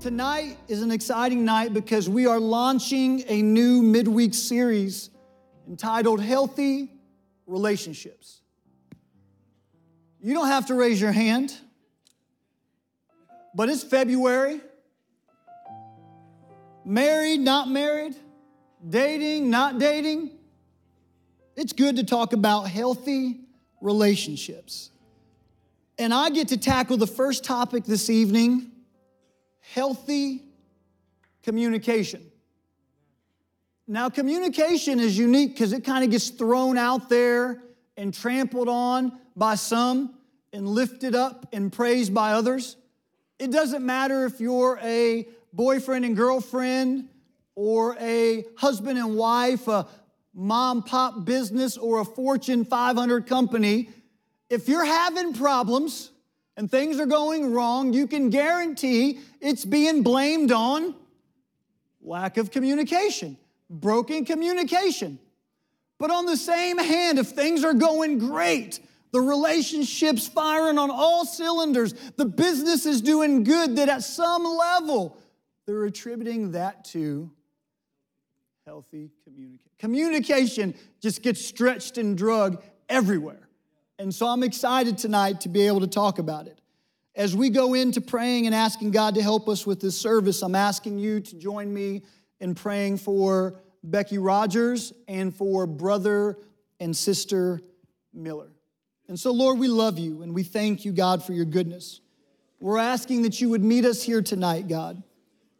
Tonight is an exciting night because we are launching a new midweek series entitled Healthy Relationships. You don't have to raise your hand, but it's February. Married, not married, dating, not dating. It's good to talk about healthy relationships. And I get to tackle the first topic this evening healthy communication. Now, communication is unique because it kind of gets thrown out there and trampled on by some and lifted up and praised by others. It doesn't matter if you're a boyfriend and girlfriend or a husband and wife, a mom pop business, or a Fortune 500 company. If you're having problems, and things are going wrong, you can guarantee it's being blamed on lack of communication, broken communication. But on the same hand, if things are going great, the relationship's firing on all cylinders, the business is doing good, that at some level, they're attributing that to healthy communication. Communication just gets stretched and drug everywhere. And so I'm excited tonight to be able to talk about it. As we go into praying and asking God to help us with this service, I'm asking you to join me in praying for Becky Rogers and for brother and sister Miller. And so, Lord, we love you and we thank you, God, for your goodness. We're asking that you would meet us here tonight, God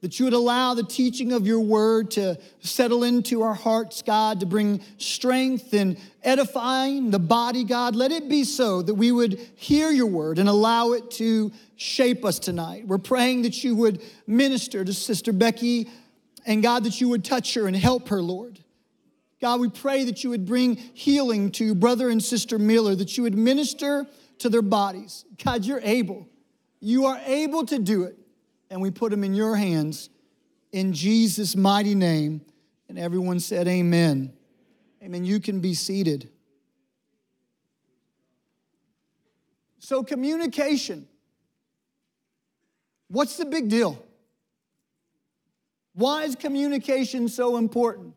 that you would allow the teaching of your word to settle into our hearts, God, to bring strength and edifying the body, God. Let it be so that we would hear your word and allow it to shape us tonight. We're praying that you would minister to Sister Becky and God, that you would touch her and help her, Lord. God, we pray that you would bring healing to brother and sister Miller, that you would minister to their bodies. God, you're able. You are able to do it and we put them in your hands in Jesus' mighty name. And everyone said, Amen. Amen. You can be seated. So, communication. What's the big deal? Why is communication so important?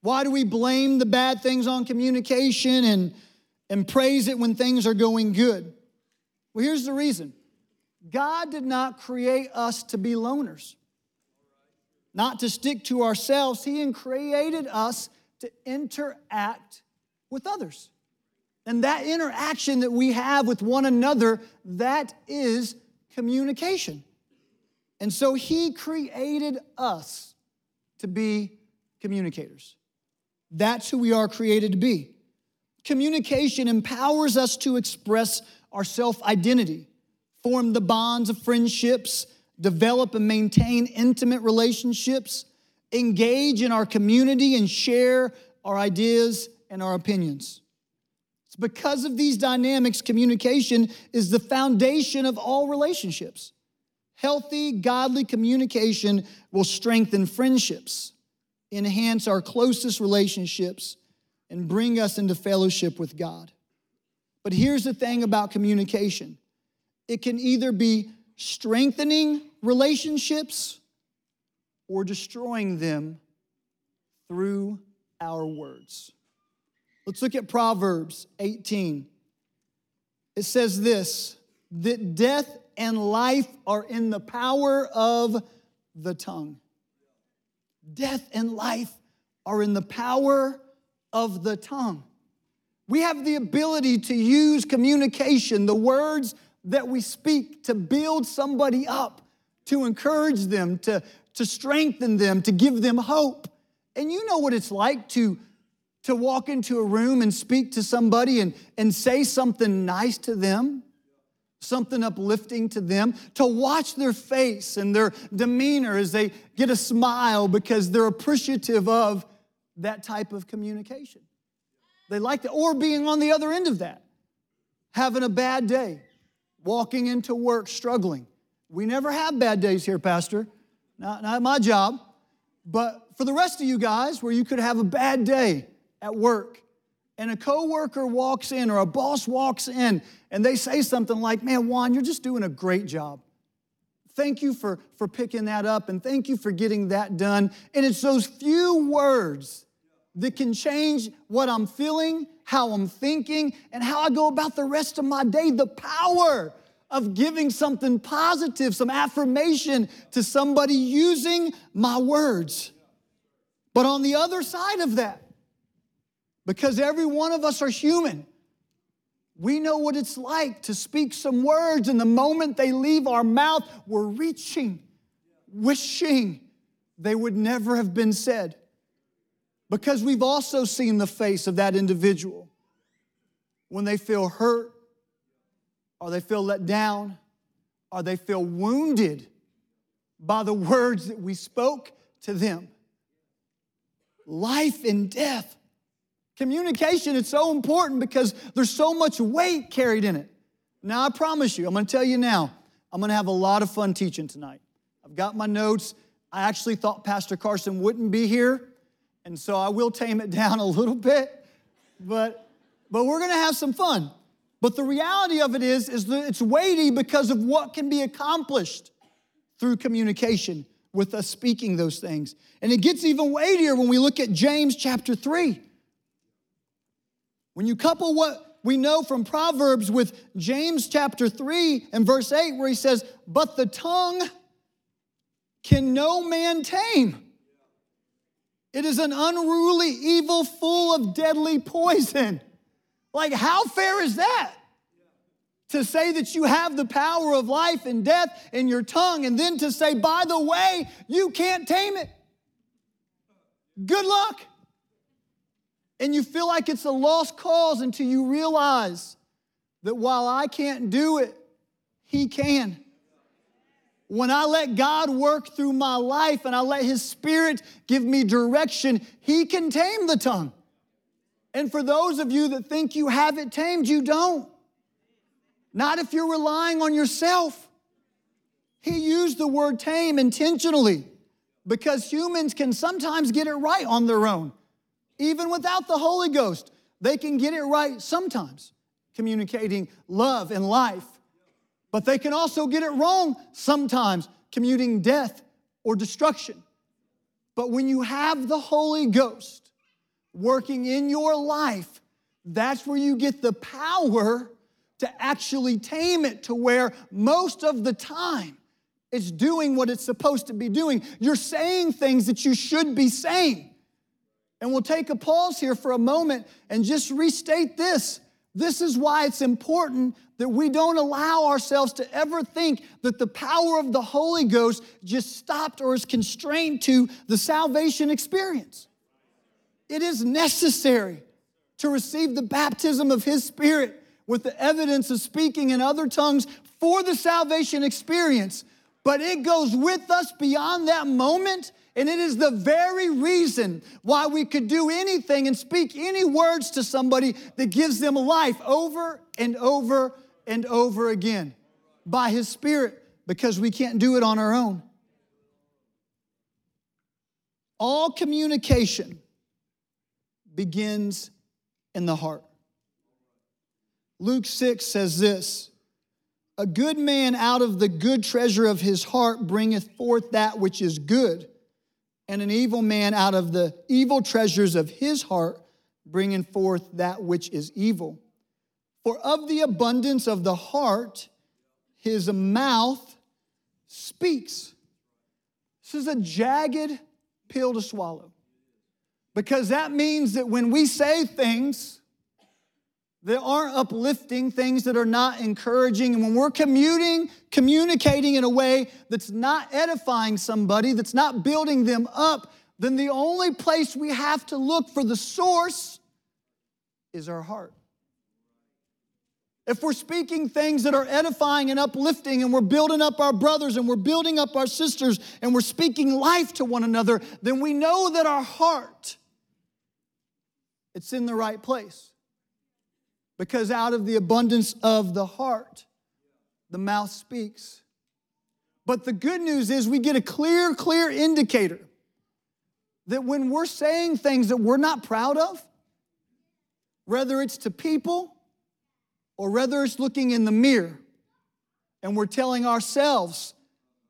Why do we blame the bad things on communication and, and praise it when things are going good? Well, here's the reason God did not create us to be loners, not to stick to ourselves. He created us to interact with others. And that interaction that we have with one another, that is communication. And so He created us to be communicators. That's who we are created to be. Communication empowers us to express our self identity form the bonds of friendships, develop and maintain intimate relationships, engage in our community, and share our ideas and our opinions. It's because of these dynamics, communication is the foundation of all relationships. Healthy, godly communication will strengthen friendships, enhance our closest relationships, and bring us into fellowship with God. But here's the thing about communication it can either be strengthening relationships or destroying them through our words. Let's look at Proverbs 18. It says this that death and life are in the power of the tongue. Death and life are in the power of the tongue. We have the ability to use communication, the words that we speak to build somebody up, to encourage them, to, to strengthen them, to give them hope. And you know what it's like to, to walk into a room and speak to somebody and, and say something nice to them. something uplifting to them, to watch their face and their demeanor as they get a smile because they're appreciative of that type of communication. They like that, or being on the other end of that, having a bad day, walking into work struggling. We never have bad days here, Pastor. Not, not my job. But for the rest of you guys, where you could have a bad day at work, and a coworker walks in or a boss walks in and they say something like, Man, Juan, you're just doing a great job. Thank you for, for picking that up and thank you for getting that done. And it's those few words that can change what I'm feeling, how I'm thinking, and how I go about the rest of my day. The power of giving something positive, some affirmation to somebody using my words. But on the other side of that, because every one of us are human, we know what it's like to speak some words, and the moment they leave our mouth, we're reaching, wishing they would never have been said. Because we've also seen the face of that individual when they feel hurt, or they feel let down, or they feel wounded by the words that we spoke to them. Life and death. Communication is so important because there's so much weight carried in it. Now, I promise you, I'm gonna tell you now, I'm gonna have a lot of fun teaching tonight. I've got my notes. I actually thought Pastor Carson wouldn't be here, and so I will tame it down a little bit, but, but we're gonna have some fun. But the reality of it is, is that it's weighty because of what can be accomplished through communication with us speaking those things. And it gets even weightier when we look at James chapter 3. When you couple what we know from Proverbs with James chapter 3 and verse 8, where he says, But the tongue can no man tame. It is an unruly evil full of deadly poison. Like, how fair is that? To say that you have the power of life and death in your tongue, and then to say, by the way, you can't tame it. Good luck. And you feel like it's a lost cause until you realize that while I can't do it, He can. When I let God work through my life and I let His Spirit give me direction, He can tame the tongue. And for those of you that think you have it tamed, you don't. Not if you're relying on yourself. He used the word tame intentionally because humans can sometimes get it right on their own. Even without the Holy Ghost, they can get it right sometimes, communicating love and life. But they can also get it wrong sometimes, commuting death or destruction. But when you have the Holy Ghost, working in your life, that's where you get the power to actually tame it to where most of the time it's doing what it's supposed to be doing. You're saying things that you should be saying. And we'll take a pause here for a moment and just restate this. This is why it's important that we don't allow ourselves to ever think that the power of the Holy Ghost just stopped or is constrained to the salvation experience. It is necessary to receive the baptism of His Spirit with the evidence of speaking in other tongues for the salvation experience. But it goes with us beyond that moment. And it is the very reason why we could do anything and speak any words to somebody that gives them life over and over and over again by His Spirit because we can't do it on our own. All communication begins in the heart. Luke 6 says this A good man out of the good treasure of his heart bringeth forth that which is good, and an evil man out of the evil treasures of his heart bringing forth that which is evil. For of the abundance of the heart, his mouth speaks. This is a jagged pill to swallow. Because that means that when we say things that aren't uplifting, things that are not encouraging, and when we're commuting, communicating in a way that's not edifying somebody, that's not building them up, then the only place we have to look for the source is our heart. If we're speaking things that are edifying and uplifting, and we're building up our brothers and we're building up our sisters, and we're speaking life to one another, then we know that our heart it's in the right place. Because out of the abundance of the heart, the mouth speaks. But the good news is we get a clear, clear indicator that when we're saying things that we're not proud of, whether it's to people or whether it's looking in the mirror and we're telling ourselves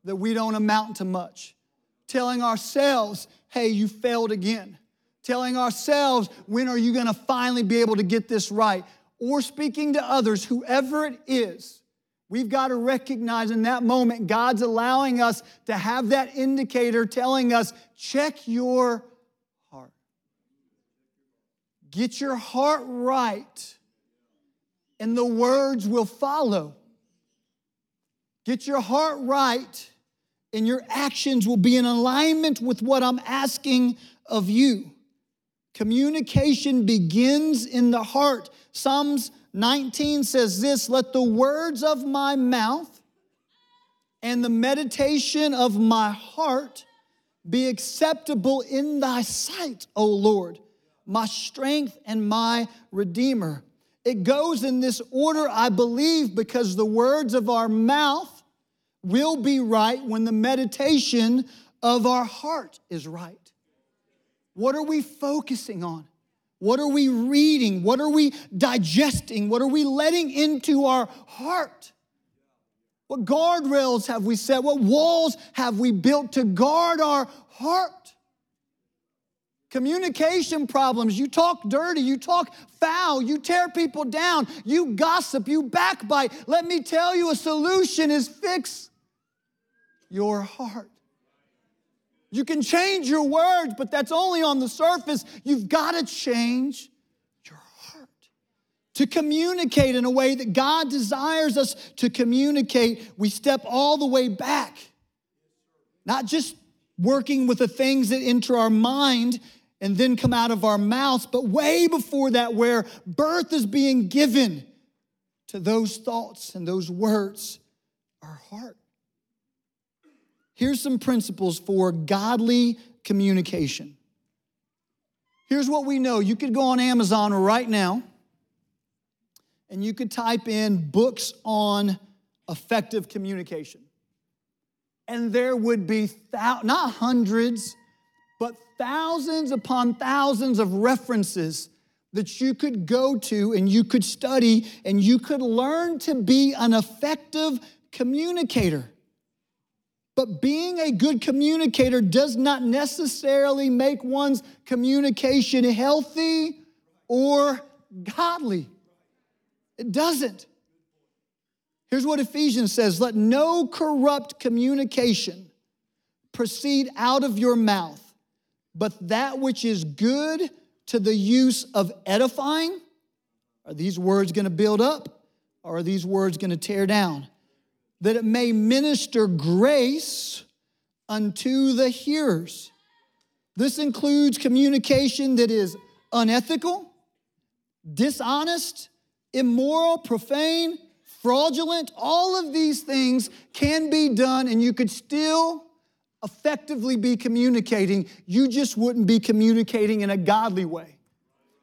that we don't amount to much, telling ourselves, hey, you failed again, telling ourselves, when are you gonna finally be able to get this right, or speaking to others, whoever it is. We've got to recognize in that moment, God's allowing us to have that indicator telling us, check your heart. Get your heart right and the words will follow. Get your heart right, and your actions will be in alignment with what I'm asking of you. Communication begins in the heart. Psalms 19 says this Let the words of my mouth and the meditation of my heart be acceptable in thy sight, O Lord, my strength and my redeemer. It goes in this order, I believe, because the words of our mouth will be right when the meditation of our heart is right. What are we focusing on? What are we reading? What are we digesting? What are we letting into our heart? What guardrails have we set? What walls have we built to guard our heart? Communication problems. You talk dirty, you talk foul, you tear people down, you gossip, you backbite. Let me tell you a solution is fix your heart. You can change your words, but that's only on the surface. You've got to change your heart to communicate in a way that God desires us to communicate. We step all the way back, not just working with the things that enter our mind and then come out of our mouths, but way before that, where birth is being given to those thoughts and those words, our heart. Here's some principles for godly communication. Here's what we know you could go on Amazon right now and you could type in books on effective communication. And there would be thou- not hundreds, but thousands upon thousands of references that you could go to and you could study and you could learn to be an effective communicator. But being a good communicator does not necessarily make one's communication healthy or godly. It doesn't. Here's what Ephesians says let no corrupt communication proceed out of your mouth but that which is good to the use of edifying. Are these words going to build up or are these words going to tear down? That it may minister grace unto the hearers. This includes communication that is unethical, dishonest, immoral, profane, fraudulent. All of these things can be done, and you could still effectively be communicating, you just wouldn't be communicating in a godly way.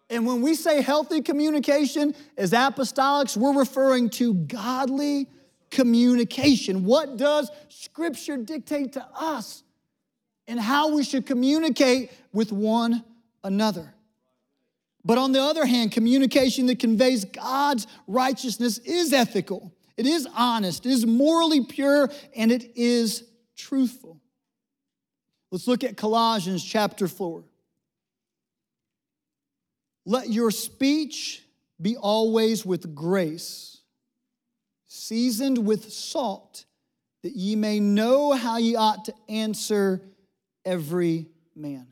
And when we say healthy communication as apostolics, we're referring to godly communication. What does Scripture dictate to us and how we should communicate with one another? But on the other hand, communication that conveys God's righteousness is ethical, it is honest, it is morally pure, and it is truthful. Let's look at Colossians chapter 4. Let your speech be always with grace, seasoned with salt, that ye may know how ye ought to answer every man.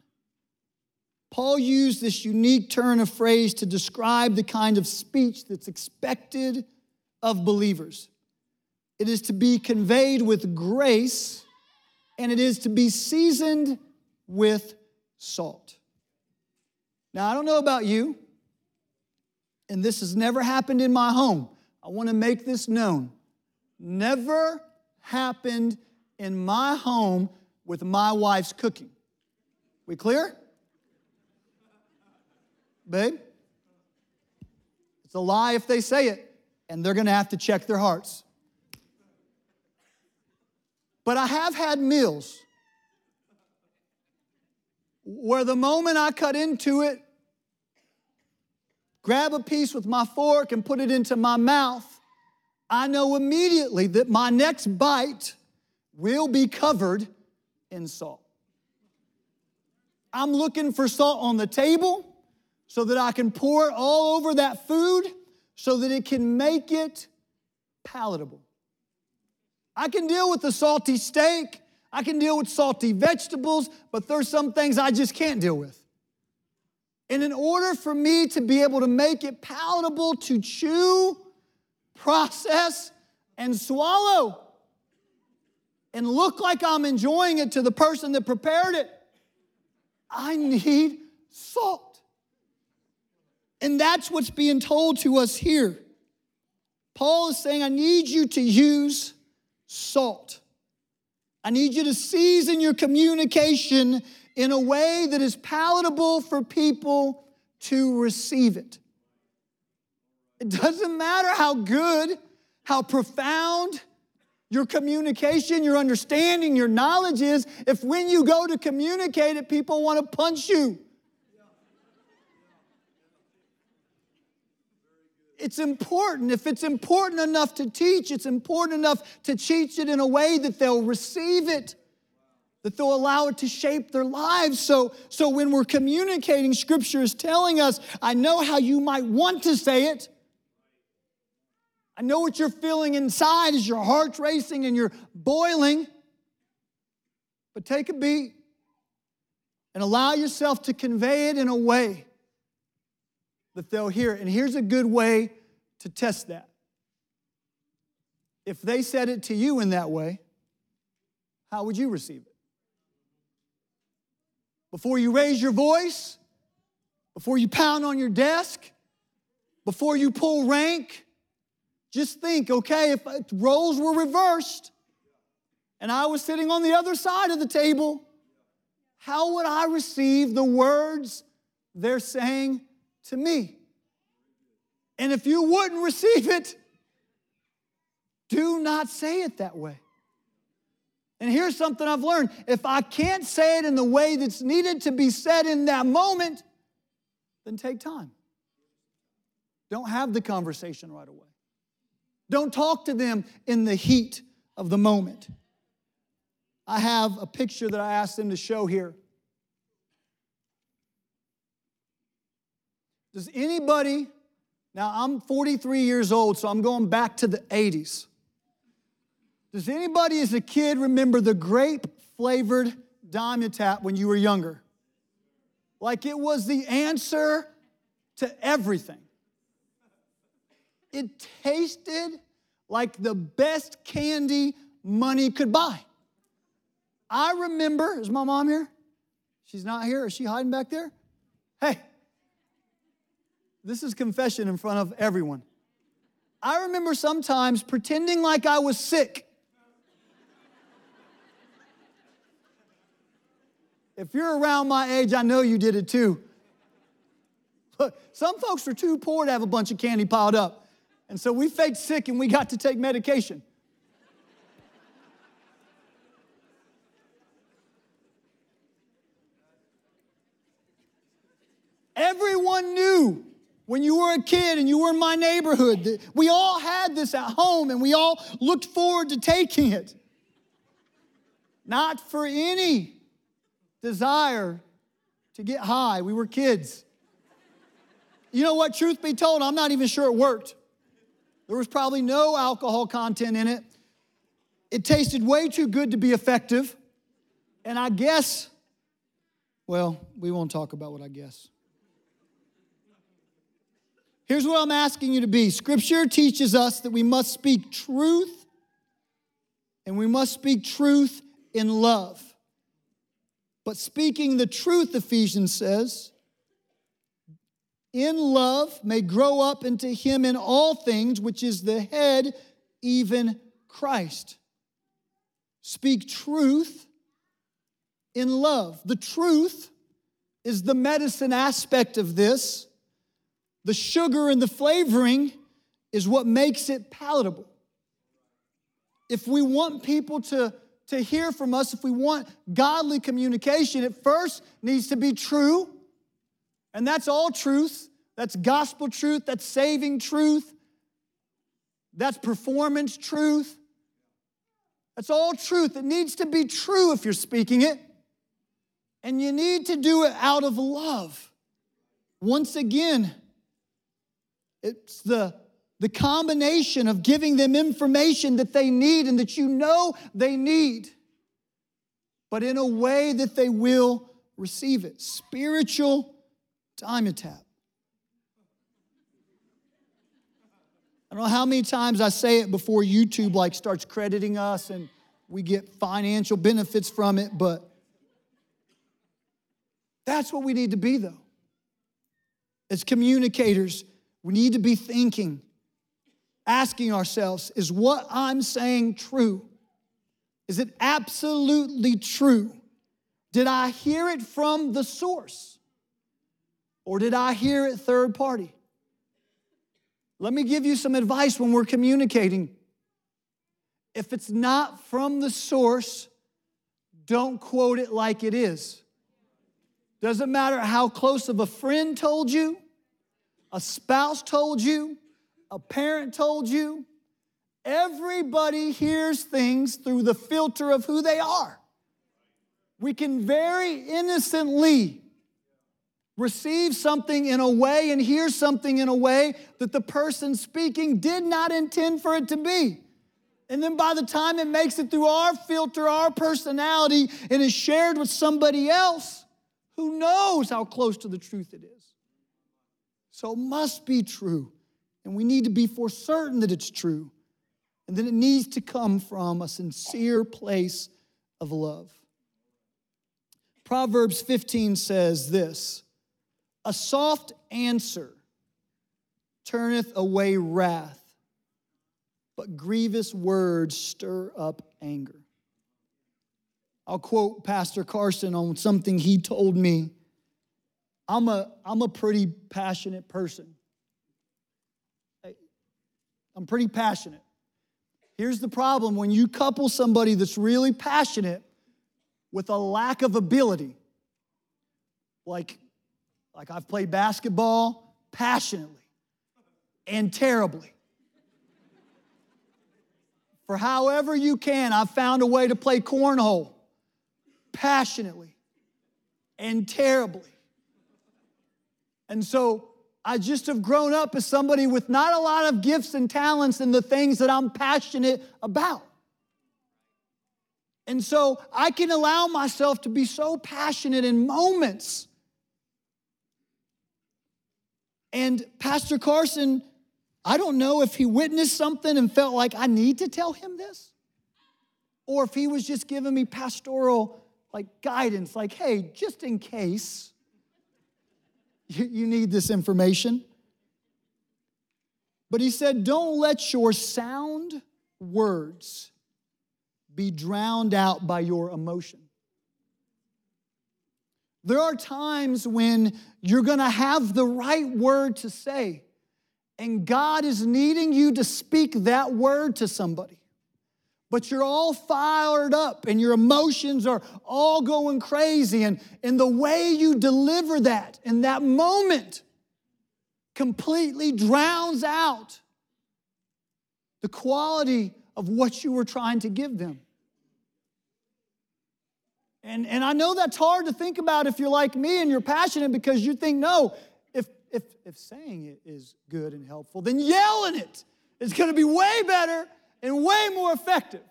Paul used this unique turn of phrase to describe the kind of speech that's expected of believers. It is to be conveyed with grace and it is to be seasoned with salt. Now, I don't know about you, and this has never happened in my home. I want to make this known. Never happened in my home with my wife's cooking. We clear? Babe? It's a lie if they say it, and they're going to have to check their hearts. But I have had meals where the moment I cut into it, grab a piece with my fork and put it into my mouth, I know immediately that my next bite will be covered in salt. I'm looking for salt on the table so that I can pour it all over that food so that it can make it palatable. I can deal with the salty steak, I can deal with salty vegetables, but there's some things I just can't deal with. And in order for me to be able to make it palatable to chew, process, and swallow, and look like I'm enjoying it to the person that prepared it, I need salt. And that's what's being told to us here. Paul is saying, I need you to use salt. I need you to season your communication in a way that is palatable for people to receive it. It doesn't matter how good, how profound your communication, your understanding, your knowledge is, if when you go to communicate it, people want to punch you. It's important. If it's important enough to teach, it's important enough to teach it in a way that they'll receive it, that they'll allow it to shape their lives. So, so when we're communicating, Scripture is telling us, I know how you might want to say it. I know what you're feeling inside as your heart's racing and you're boiling. But take a beat and allow yourself to convey it in a way that they'll hear. And here's a good way to test that. If they said it to you in that way, how would you receive it? Before you raise your voice, before you pound on your desk, before you pull rank, just think okay, if roles were reversed and I was sitting on the other side of the table, how would I receive the words they're saying to me. And if you wouldn't receive it, do not say it that way. And here's something I've learned if I can't say it in the way that's needed to be said in that moment, then take time. Don't have the conversation right away. Don't talk to them in the heat of the moment. I have a picture that I asked them to show here. Does anybody, now I'm 43 years old, so I'm going back to the 80s. Does anybody as a kid remember the grape flavored Dimetapp when you were younger? Like it was the answer to everything. It tasted like the best candy money could buy. I remember, is my mom here? She's not here. Is she hiding back there? Hey, this is confession in front of everyone. I remember sometimes pretending like I was sick. If you're around my age, I know you did it too. Look, some folks are too poor to have a bunch of candy piled up. And so we faked sick and we got to take medication. Everyone knew when you were a kid and you were in my neighborhood, we all had this at home and we all looked forward to taking it. Not for any desire to get high. We were kids. You know what? Truth be told, I'm not even sure it worked. There was probably no alcohol content in it. It tasted way too good to be effective. And I guess, well, we won't talk about what I guess. Here's what I'm asking you to be Scripture teaches us that we must speak truth, and we must speak truth in love. But speaking the truth, Ephesians says, in love may grow up into him in all things, which is the head, even Christ. Speak truth in love. The truth is the medicine aspect of this. The sugar and the flavoring is what makes it palatable. If we want people to, to hear from us, if we want godly communication, it first needs to be true. And that's all truth. That's gospel truth. That's saving truth. That's performance truth. That's all truth. It needs to be true if you're speaking it. And you need to do it out of love. Once again, it's the, the combination of giving them information that they need and that you know they need, but in a way that they will receive it. Spiritual Dimetapp. I don't know how many times I say it before YouTube like starts crediting us and we get financial benefits from it, but that's what we need to be though. As communicators, we need to be thinking, asking ourselves, is what I'm saying true? Is it absolutely true? Did I hear it from the source? Or did I hear it third party? Let me give you some advice when we're communicating. If it's not from the source, don't quote it like it is. Doesn't matter how close of a friend told you, a spouse told you, a parent told you. Everybody hears things through the filter of who they are. We can very innocently receive something in a way and hear something in a way that the person speaking did not intend for it to be. And then by the time it makes it through our filter, our personality, and is shared with somebody else, who knows how close to the truth it is? So it must be true. And we need to be for certain that it's true. And then it needs to come from a sincere place of love. Proverbs 15 says this a soft answer turneth away wrath, but grievous words stir up anger. I'll quote Pastor Carson on something he told me. I'm a, I'm a pretty passionate person. I'm pretty passionate. Here's the problem when you couple somebody that's really passionate with a lack of ability, like like I've played basketball passionately and terribly. For however you can, I've found a way to play cornhole passionately and terribly. And so I just have grown up as somebody with not a lot of gifts and talents in the things that I'm passionate about. And so I can allow myself to be so passionate in moments and Pastor Carson, I don't know if he witnessed something and felt like I need to tell him this, or if he was just giving me pastoral like guidance, like, hey, just in case you, need this information. But he said, don't let your sound words be drowned out by your emotion. There are times when you're gonna have the right word to say, and God is needing you to speak that word to somebody. But you're all fired up and your emotions are all going crazy, and, and the way you deliver that in that moment completely drowns out the quality of what you were trying to give them. And, and I know that's hard to think about if you're like me and you're passionate because you think, no, if, if, if saying it is good and helpful, then yelling it is going to be way better and way more effective.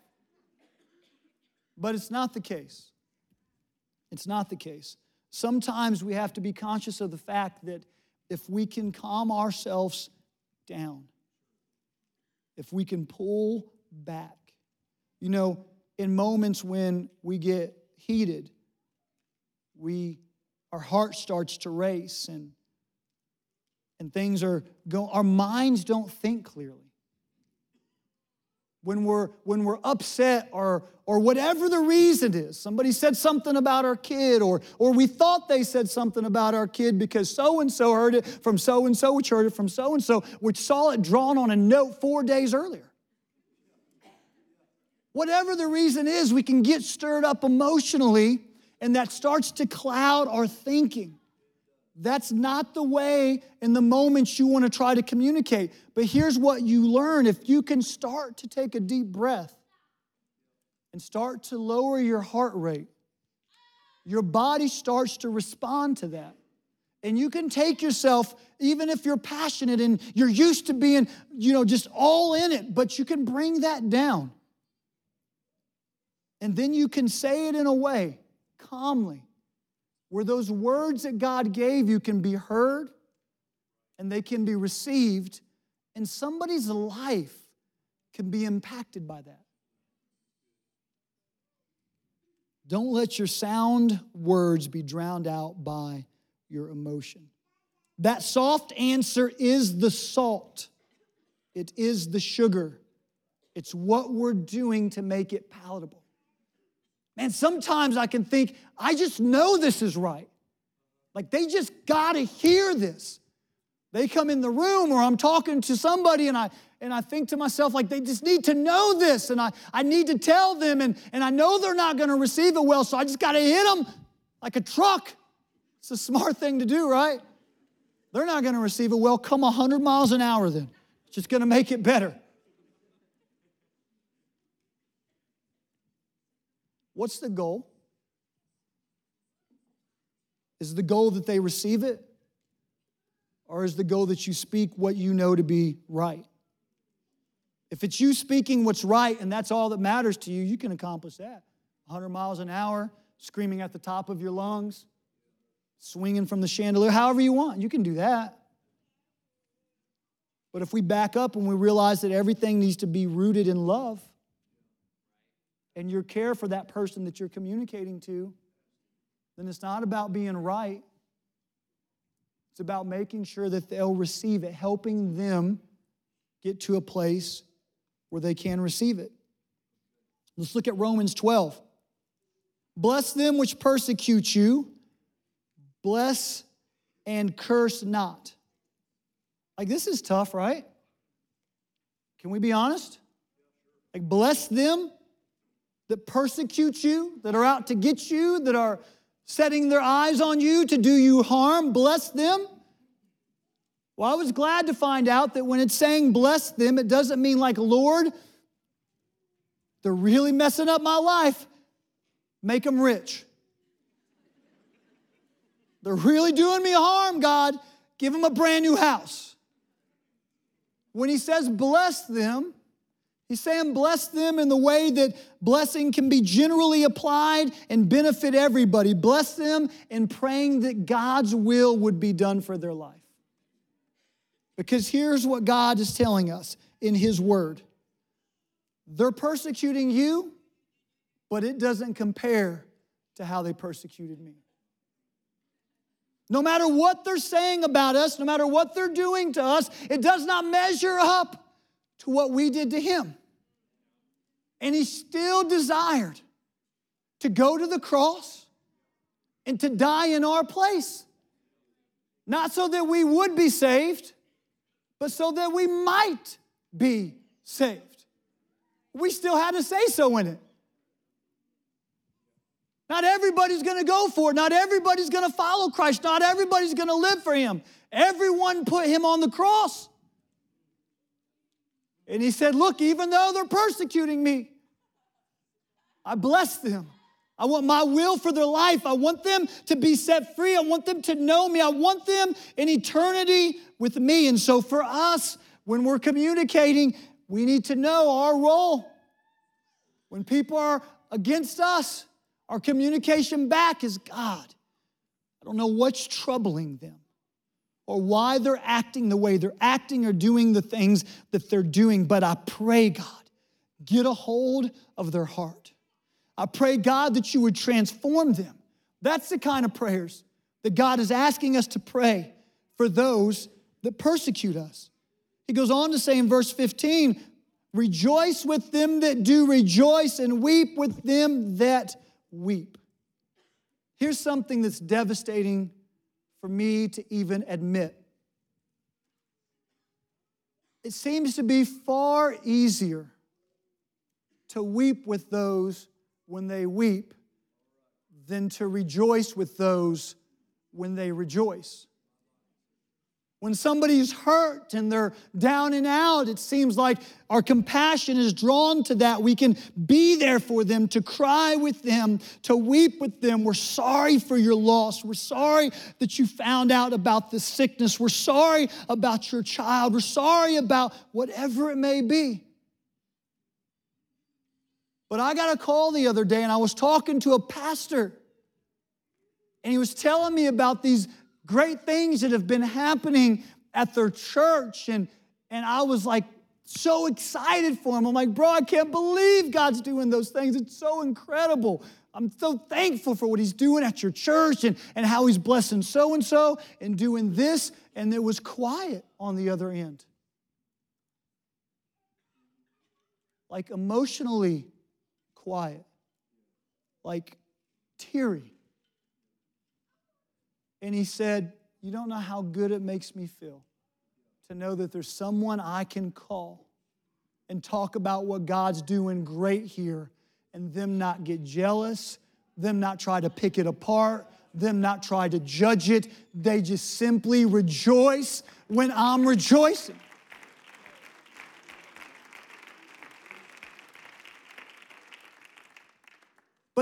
But it's not the case. It's not the case. Sometimes we have to be conscious of the fact that if we can calm ourselves down, if we can pull back, you know, in moments when we get heated, we, our heart starts to race and and things are going, our minds don't think clearly. When we're, when we're upset or, or whatever the reason is, somebody said something about our kid, or, or we thought they said something about our kid because so and so heard it from so and so, which heard it from so and so, which saw it drawn on a note four days earlier. Whatever the reason is, we can get stirred up emotionally, and that starts to cloud our thinking. That's not the way in the moments you want to try to communicate. But here's what you learn if you can start to take a deep breath and start to lower your heart rate, your body starts to respond to that. And you can take yourself, even if you're passionate and you're used to being, you know, just all in it, but you can bring that down. And then you can say it in a way calmly where those words that God gave you can be heard and they can be received, and somebody's life can be impacted by that. Don't let your sound words be drowned out by your emotion. That soft answer is the salt, it is the sugar. It's what we're doing to make it palatable. Man, sometimes I can think, I just know this is right. Like they just got to hear this. They come in the room or I'm talking to somebody and I and I think to myself, like they just need to know this, and I, I need to tell them, and, and I know they're not gonna receive it well, so I just gotta hit them like a truck. It's a smart thing to do, right? They're not gonna receive it well. Come 100 miles an hour then. It's just gonna make it better. What's the goal? Is the goal that they receive it? Or is the goal that you speak what you know to be right? If it's you speaking what's right and that's all that matters to you, you can accomplish that. 100 miles an hour, screaming at the top of your lungs, swinging from the chandelier, however you want, you can do that. But if we back up and we realize that everything needs to be rooted in love, and your care for that person that you're communicating to, then it's not about being right. It's about making sure that they'll receive it, helping them get to a place where they can receive it. Let's look at Romans 12. Bless them which persecute you, bless and curse not. Like, this is tough, right? Can we be honest? Like, bless them that persecute you, that are out to get you, that are setting their eyes on you to do you harm, bless them. Well, I was glad to find out that when it's saying bless them, it doesn't mean like, Lord, they're really messing up my life, make them rich. They're really doing me harm, God, give them a brand new house. When he says bless them, He's saying bless them in the way that blessing can be generally applied and benefit everybody. Bless them in praying that God's will would be done for their life. Because here's what God is telling us in His Word they're persecuting you, but it doesn't compare to how they persecuted me. No matter what they're saying about us, no matter what they're doing to us, it does not measure up to what we did to him. And he still desired to go to the cross and to die in our place. Not so that we would be saved, but so that we might be saved. We still had to say so in it. Not everybody's gonna go for it. Not everybody's gonna follow Christ. Not everybody's gonna live for Him. Everyone put Him on the cross. And He said, Look, even though they're persecuting me, I bless them. I want my will for their life. I want them to be set free. I want them to know me. I want them in eternity with me. And so, for us, when we're communicating, we need to know our role. When people are against us, our communication back is God. I don't know what's troubling them or why they're acting the way they're acting or doing the things that they're doing, but I pray, God, get a hold of their heart. I pray, God, that you would transform them. That's the kind of prayers that God is asking us to pray for those that persecute us. He goes on to say in verse 15, Rejoice with them that do rejoice, and weep with them that weep. Here's something that's devastating for me to even admit. It seems to be far easier to weep with those when they weep than to rejoice with those when they rejoice. When somebody's hurt and they're down and out, it seems like our compassion is drawn to that. We can be there for them, to cry with them, to weep with them. We're sorry for your loss. We're sorry that you found out about this sickness. We're sorry about your child. We're sorry about whatever it may be. But I got a call the other day and I was talking to a pastor and he was telling me about these great things that have been happening at their church. And, and I was like so excited for him. I'm like, bro, I can't believe God's doing those things. It's so incredible. I'm so thankful for what he's doing at your church and, and how he's blessing so and so and doing this. And there was quiet on the other end. Like emotionally quiet, like teary. And he said, You don't know how good it makes me feel to know that there's someone I can call and talk about what God's doing great here and them not get jealous, them not try to pick it apart, them not try to judge it. They just simply rejoice when I'm rejoicing.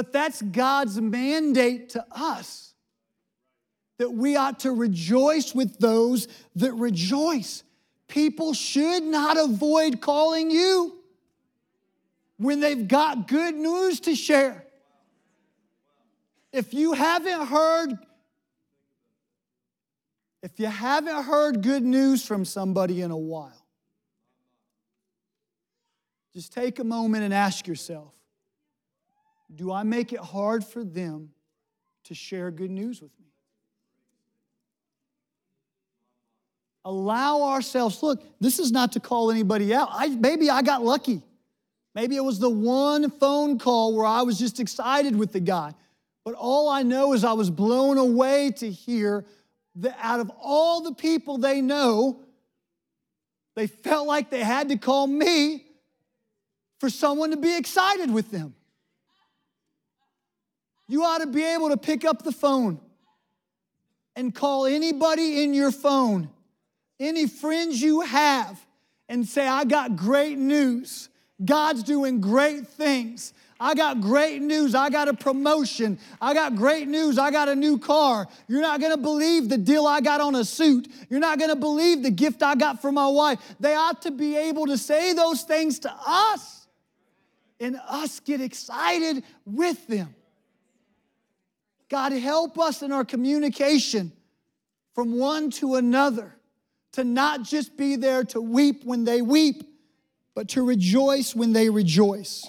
But that's God's mandate to us that we ought to rejoice with those that rejoice. People should not avoid calling you when they've got good news to share. If you haven't heard if you haven't heard good news from somebody in a while, just take a moment and ask yourself Do I make it hard for them to share good news with me? allow ourselves look this is not to call anybody out. I, maybe i got lucky. Maybe it was the one phone call where i was just excited with the guy. But all i know is i was blown away to hear that out of all the people they know they felt like they had to call me for someone to be excited with them you ought to be able to pick up the phone and call anybody in your phone any friends you have and say, I got great news. God's doing great things. I got great news. I got a promotion. I got great news. I got a new car. You're not going to believe the deal I got on a suit. You're not going to believe the gift I got for my wife. They ought to be able to say those things to us and us get excited with them. God, help us in our communication from one to another to not just be there to weep when they weep, but to rejoice when they rejoice.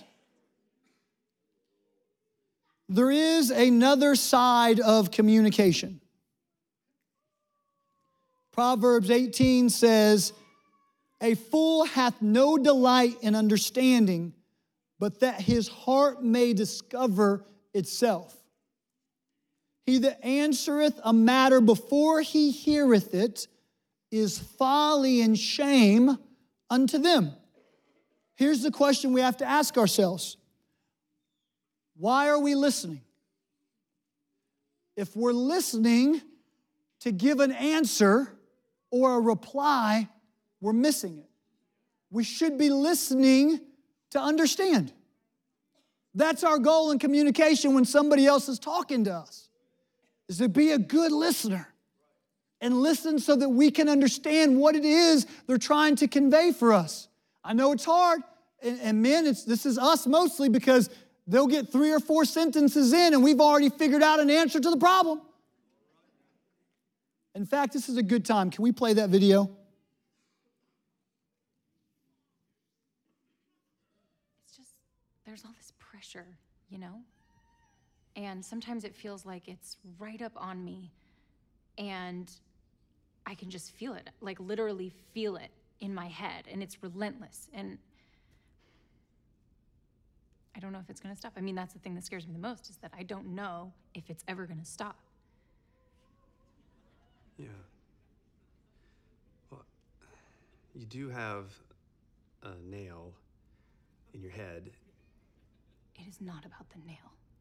There is another side of communication. Proverbs 18 says, A fool hath no delight in understanding, but that his heart may discover itself. He that answereth a matter before he heareth it is folly and shame unto them. Here's the question we have to ask ourselves Why are we listening? If we're listening to give an answer or a reply, we're missing it. We should be listening to understand. That's our goal in communication when somebody else is talking to us, is to be a good listener and listen so that we can understand what it is they're trying to convey for us. I know it's hard, and, and men, this is us mostly because they'll get three or four sentences in and we've already figured out an answer to the problem. In fact, this is a good time. Can we play that video? It's just, there's all this pressure, you know? And sometimes it feels like it's right up on me. And I can just feel it, like literally feel it in my head, and it's relentless. And I don't know if it's gonna stop. I mean, that's the thing that scares me the most is that I don't know if it's ever gonna stop. Yeah. Well, you do have a nail in your head. It is not about the nail.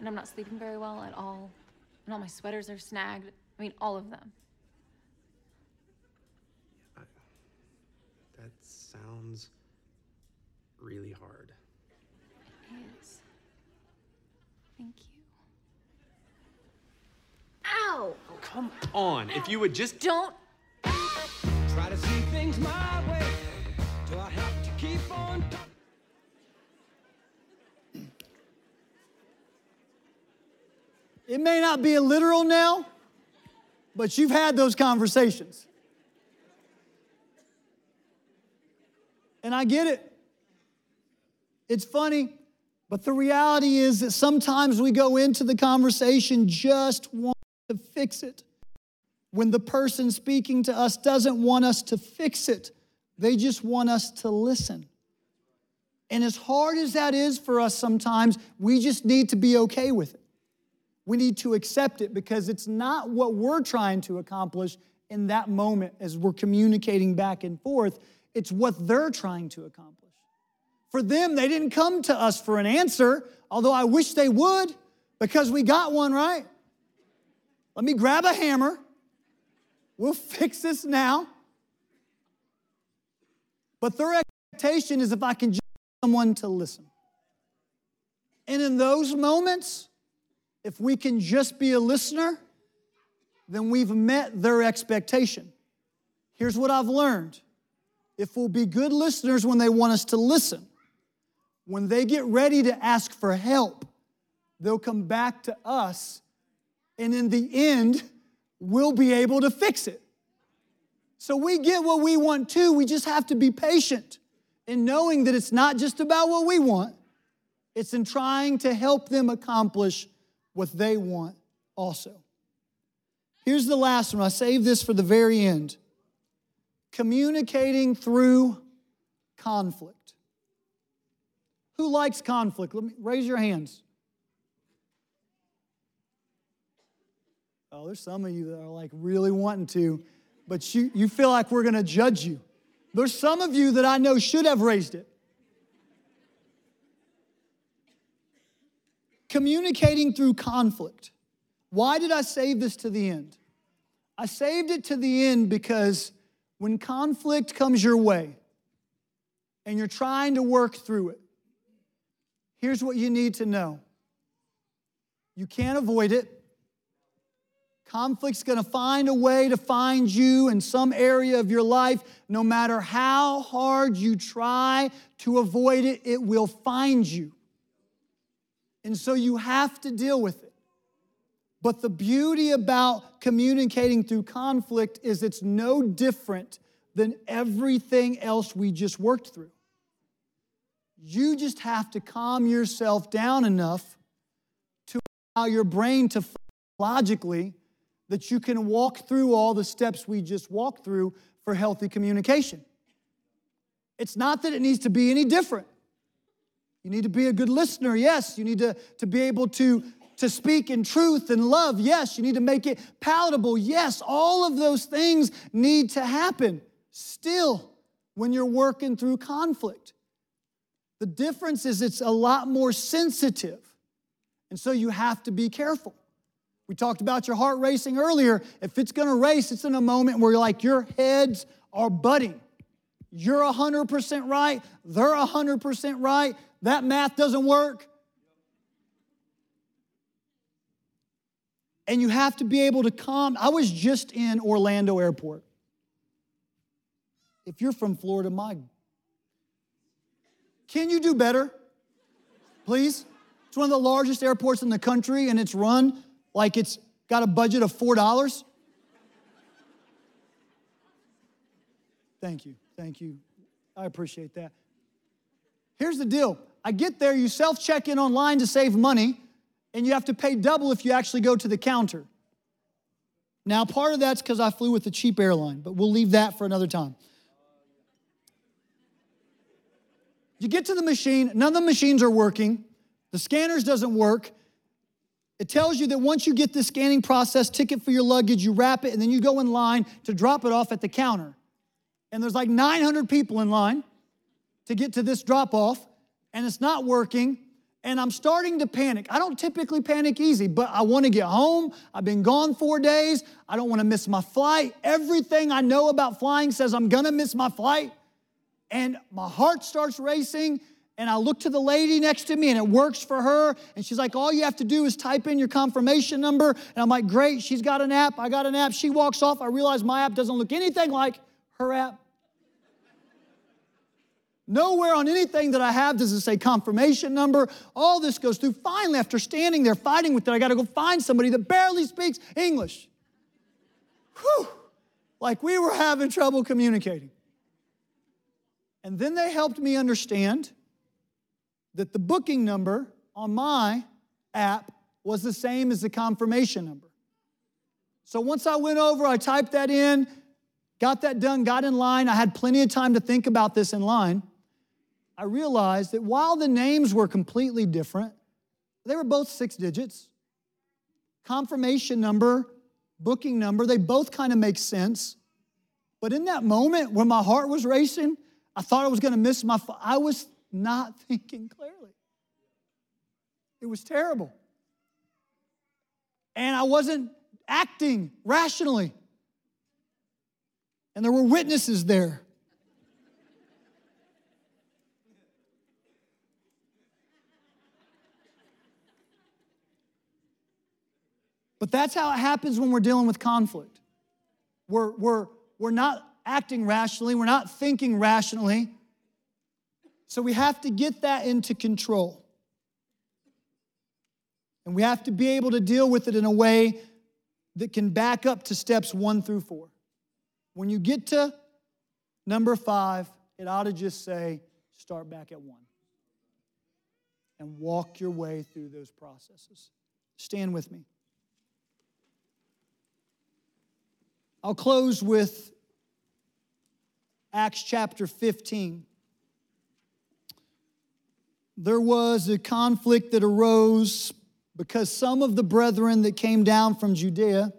And I'm not sleeping very well at all. And all my sweaters are snagged. I mean, all of them. That sounds really hard. It is. Thank you. Ow! Oh, come on. If you would just. Don't Try to see things my way. Do I have to keep on talking? It may not be a literal nail, but you've had those conversations. And I get it. It's funny, but the reality is that sometimes we go into the conversation just want to fix it. When the person speaking to us doesn't want us to fix it, they just want us to listen. And as hard as that is for us sometimes, we just need to be okay with it. We need to accept it because it's not what we're trying to accomplish in that moment as we're communicating back and forth. It's what they're trying to accomplish. For them, they didn't come to us for an answer, although I wish they would because we got one right. Let me grab a hammer. We'll fix this now. But their expectation is if I can just get someone to listen. And in those moments, if we can just be a listener, then we've met their expectation. Here's what I've learned if we'll be good listeners when they want us to listen, when they get ready to ask for help, they'll come back to us, and in the end, we'll be able to fix it. So we get what we want too, we just have to be patient in knowing that it's not just about what we want, it's in trying to help them accomplish what they want also. Here's the last one. I saved this for the very end. Communicating through conflict. Who likes conflict? Let me raise your hands. Oh, there's some of you that are like really wanting to, but you, you feel like we're gonna judge you. There's some of you that I know should have raised it. Communicating through conflict. Why did I save this to the end? I saved it to the end because when conflict comes your way and you're trying to work through it, here's what you need to know you can't avoid it. Conflict's gonna find a way to find you in some area of your life. No matter how hard you try to avoid it, it will find you. And so you have to deal with it. But the beauty about communicating through conflict is it's no different than everything else we just worked through. You just have to calm yourself down enough to allow your brain to logically that you can walk through all the steps we just walked through for healthy communication. It's not that it needs to be any different. You need to be a good listener, yes. You need to, to be able to, to speak in truth and love, yes. You need to make it palatable, yes. All of those things need to happen still when you're working through conflict. The difference is it's a lot more sensitive, and so you have to be careful. We talked about your heart racing earlier. If it's gonna race, it's in a moment where you're like your heads are butting. You're 100% right, they're 100% right. That math doesn't work. and you have to be able to come. I was just in Orlando Airport. If you're from Florida, my can you do better? Please? It's one of the largest airports in the country and it's run like it's got a budget of $4. Thank you. Thank you. I appreciate that. Here's the deal I get there, you self check in online to save money, and you have to pay double if you actually go to the counter. Now, part of that's because I flew with a cheap airline, but we'll leave that for another time. You get to the machine, none of the machines are working, the scanners doesn't work. It tells you that once you get the scanning process ticket for your luggage, you wrap it and then you go in line to drop it off at the counter. And there's like 900 people in line to get to this drop off, and it's not working. And I'm starting to panic. I don't typically panic easy, but I want to get home. I've been gone four days. I don't want to miss my flight. Everything I know about flying says I'm going to miss my flight and my heart starts racing. And I look to the lady next to me and it works for her. And she's like, All you have to do is type in your confirmation number. And I'm like, Great, she's got an app. I got an app. She walks off. I realize my app doesn't look anything like her app. Nowhere on anything that I have does it say confirmation number. All this goes through. Finally, after standing there fighting with it, I got to go find somebody that barely speaks English. Whew. Like we were having trouble communicating. And then they helped me understand that the booking number on my app was the same as the confirmation number. So once I went over, I typed that in, got that done, got in line. I had plenty of time to think about this in line. I realized that while the names were completely different, they were both six digits. Confirmation number, booking number, they both kind of make sense. But in that moment when my heart was racing, I thought I was going to miss my, I was not thinking clearly. It was terrible. And I wasn't acting rationally. And there were witnesses there. But that's how it happens when we're dealing with conflict. We're, we're, we're not acting rationally, we're not thinking rationally. So we have to get that into control. And we have to be able to deal with it in a way that can back up to steps one through four. When you get to number five, it ought to just say, start back at one and walk your way through those processes. Stand with me. I'll close with Acts chapter 15. There was a conflict that arose because some of the brethren that came down from Judea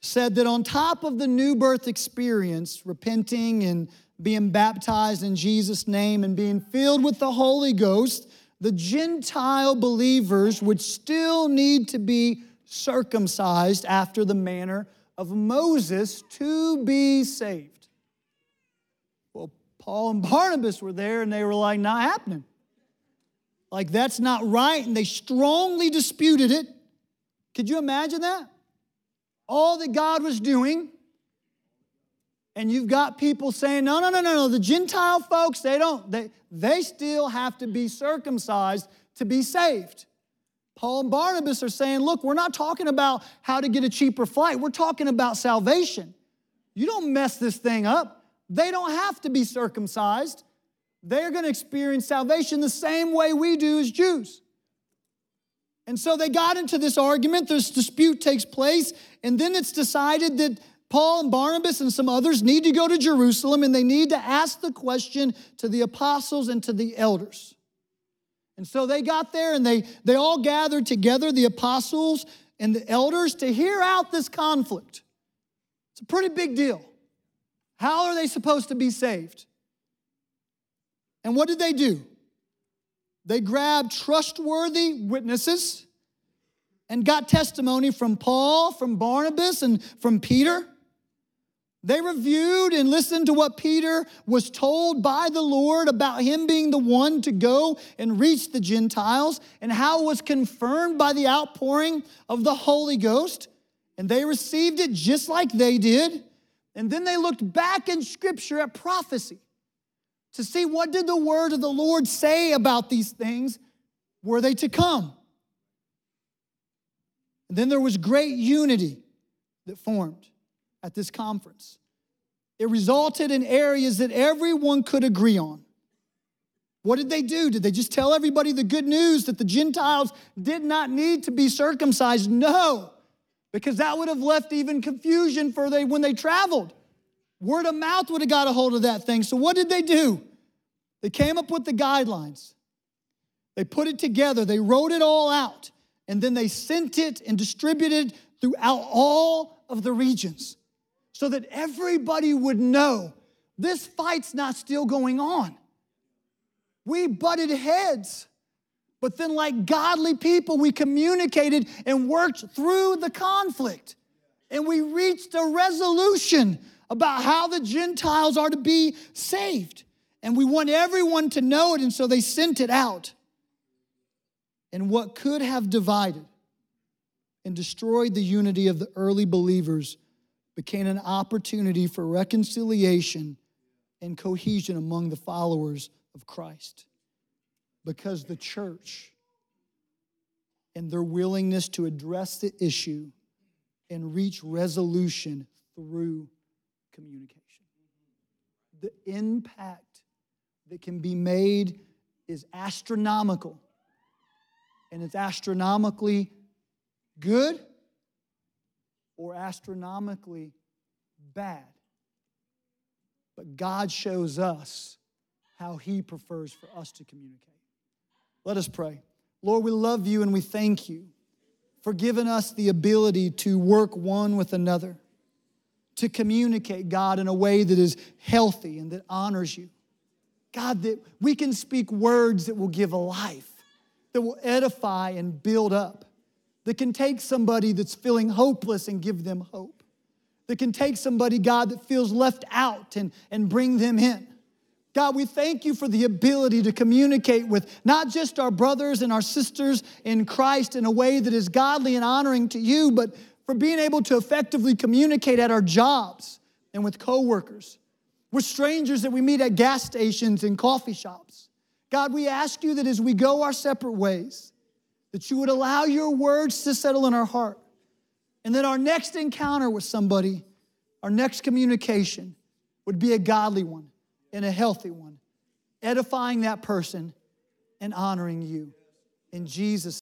said that on top of the new birth experience, repenting and being baptized in Jesus' name and being filled with the Holy Ghost, the Gentile believers would still need to be circumcised after the manner of Moses to be saved. Well, Paul and Barnabas were there and they were like, not happening. Like, that's not right. And they strongly disputed it. Could you imagine that? All that God was doing. And you've got people saying, no, no, no, no, no. The Gentile folks, they don't, they, they still have to be circumcised to be saved. Paul and Barnabas are saying, look, we're not talking about how to get a cheaper flight. We're talking about salvation. You don't mess this thing up. They don't have to be circumcised. They're going to experience salvation the same way we do as Jews. And so they got into this argument, this dispute takes place, and then it's decided that Paul and Barnabas and some others need to go to Jerusalem and they need to ask the question to the apostles and to the elders. And so they got there and they, they all gathered together, the apostles and the elders, to hear out this conflict. It's a pretty big deal. How are they supposed to be saved? And what did they do? They grabbed trustworthy witnesses and got testimony from Paul, from Barnabas, and from Peter. They reviewed and listened to what Peter was told by the Lord about him being the one to go and reach the Gentiles and how it was confirmed by the outpouring of the Holy Ghost. And they received it just like they did. And then they looked back in Scripture at prophecy to see what did the word of the Lord say about these things were they to come. And then there was great unity that formed at this conference. It resulted in areas that everyone could agree on. What did they do? Did they just tell everybody the good news that the Gentiles did not need to be circumcised? No, because that would have left even confusion for they when they traveled. Word of mouth would have got a hold of that thing. So what did they do? They came up with the guidelines. They put it together, they wrote it all out, and then they sent it and distributed throughout all of the regions so that everybody would know this fight's not still going on. We butted heads, but then, like godly people, we communicated and worked through the conflict. And we reached a resolution about how the Gentiles are to be saved. And we want everyone to know it, and so they sent it out. And what could have divided and destroyed the unity of the early believers became an opportunity for reconciliation and cohesion among the followers of Christ. Because the church and their willingness to address the issue and reach resolution through communication. The impact that can be made is astronomical, and it's astronomically good or astronomically bad. But God shows us how He prefers for us to communicate. Let us pray. Lord, we love you and we thank you for giving us the ability to work one with another, to communicate, God, in a way that is healthy and that honors you. God, that we can speak words that will give a life, that will edify and build up that can take somebody that's feeling hopeless and give them hope, that can take somebody, God, that feels left out and, and bring them in. God, we thank you for the ability to communicate with not just our brothers and our sisters in Christ in a way that is godly and honoring to you, but for being able to effectively communicate at our jobs and with coworkers, with strangers that we meet at gas stations and coffee shops. God, we ask you that as we go our separate ways, that you would allow your words to settle in our heart. And that our next encounter with somebody, our next communication, would be a godly one and a healthy one, edifying that person and honoring you. In Jesus'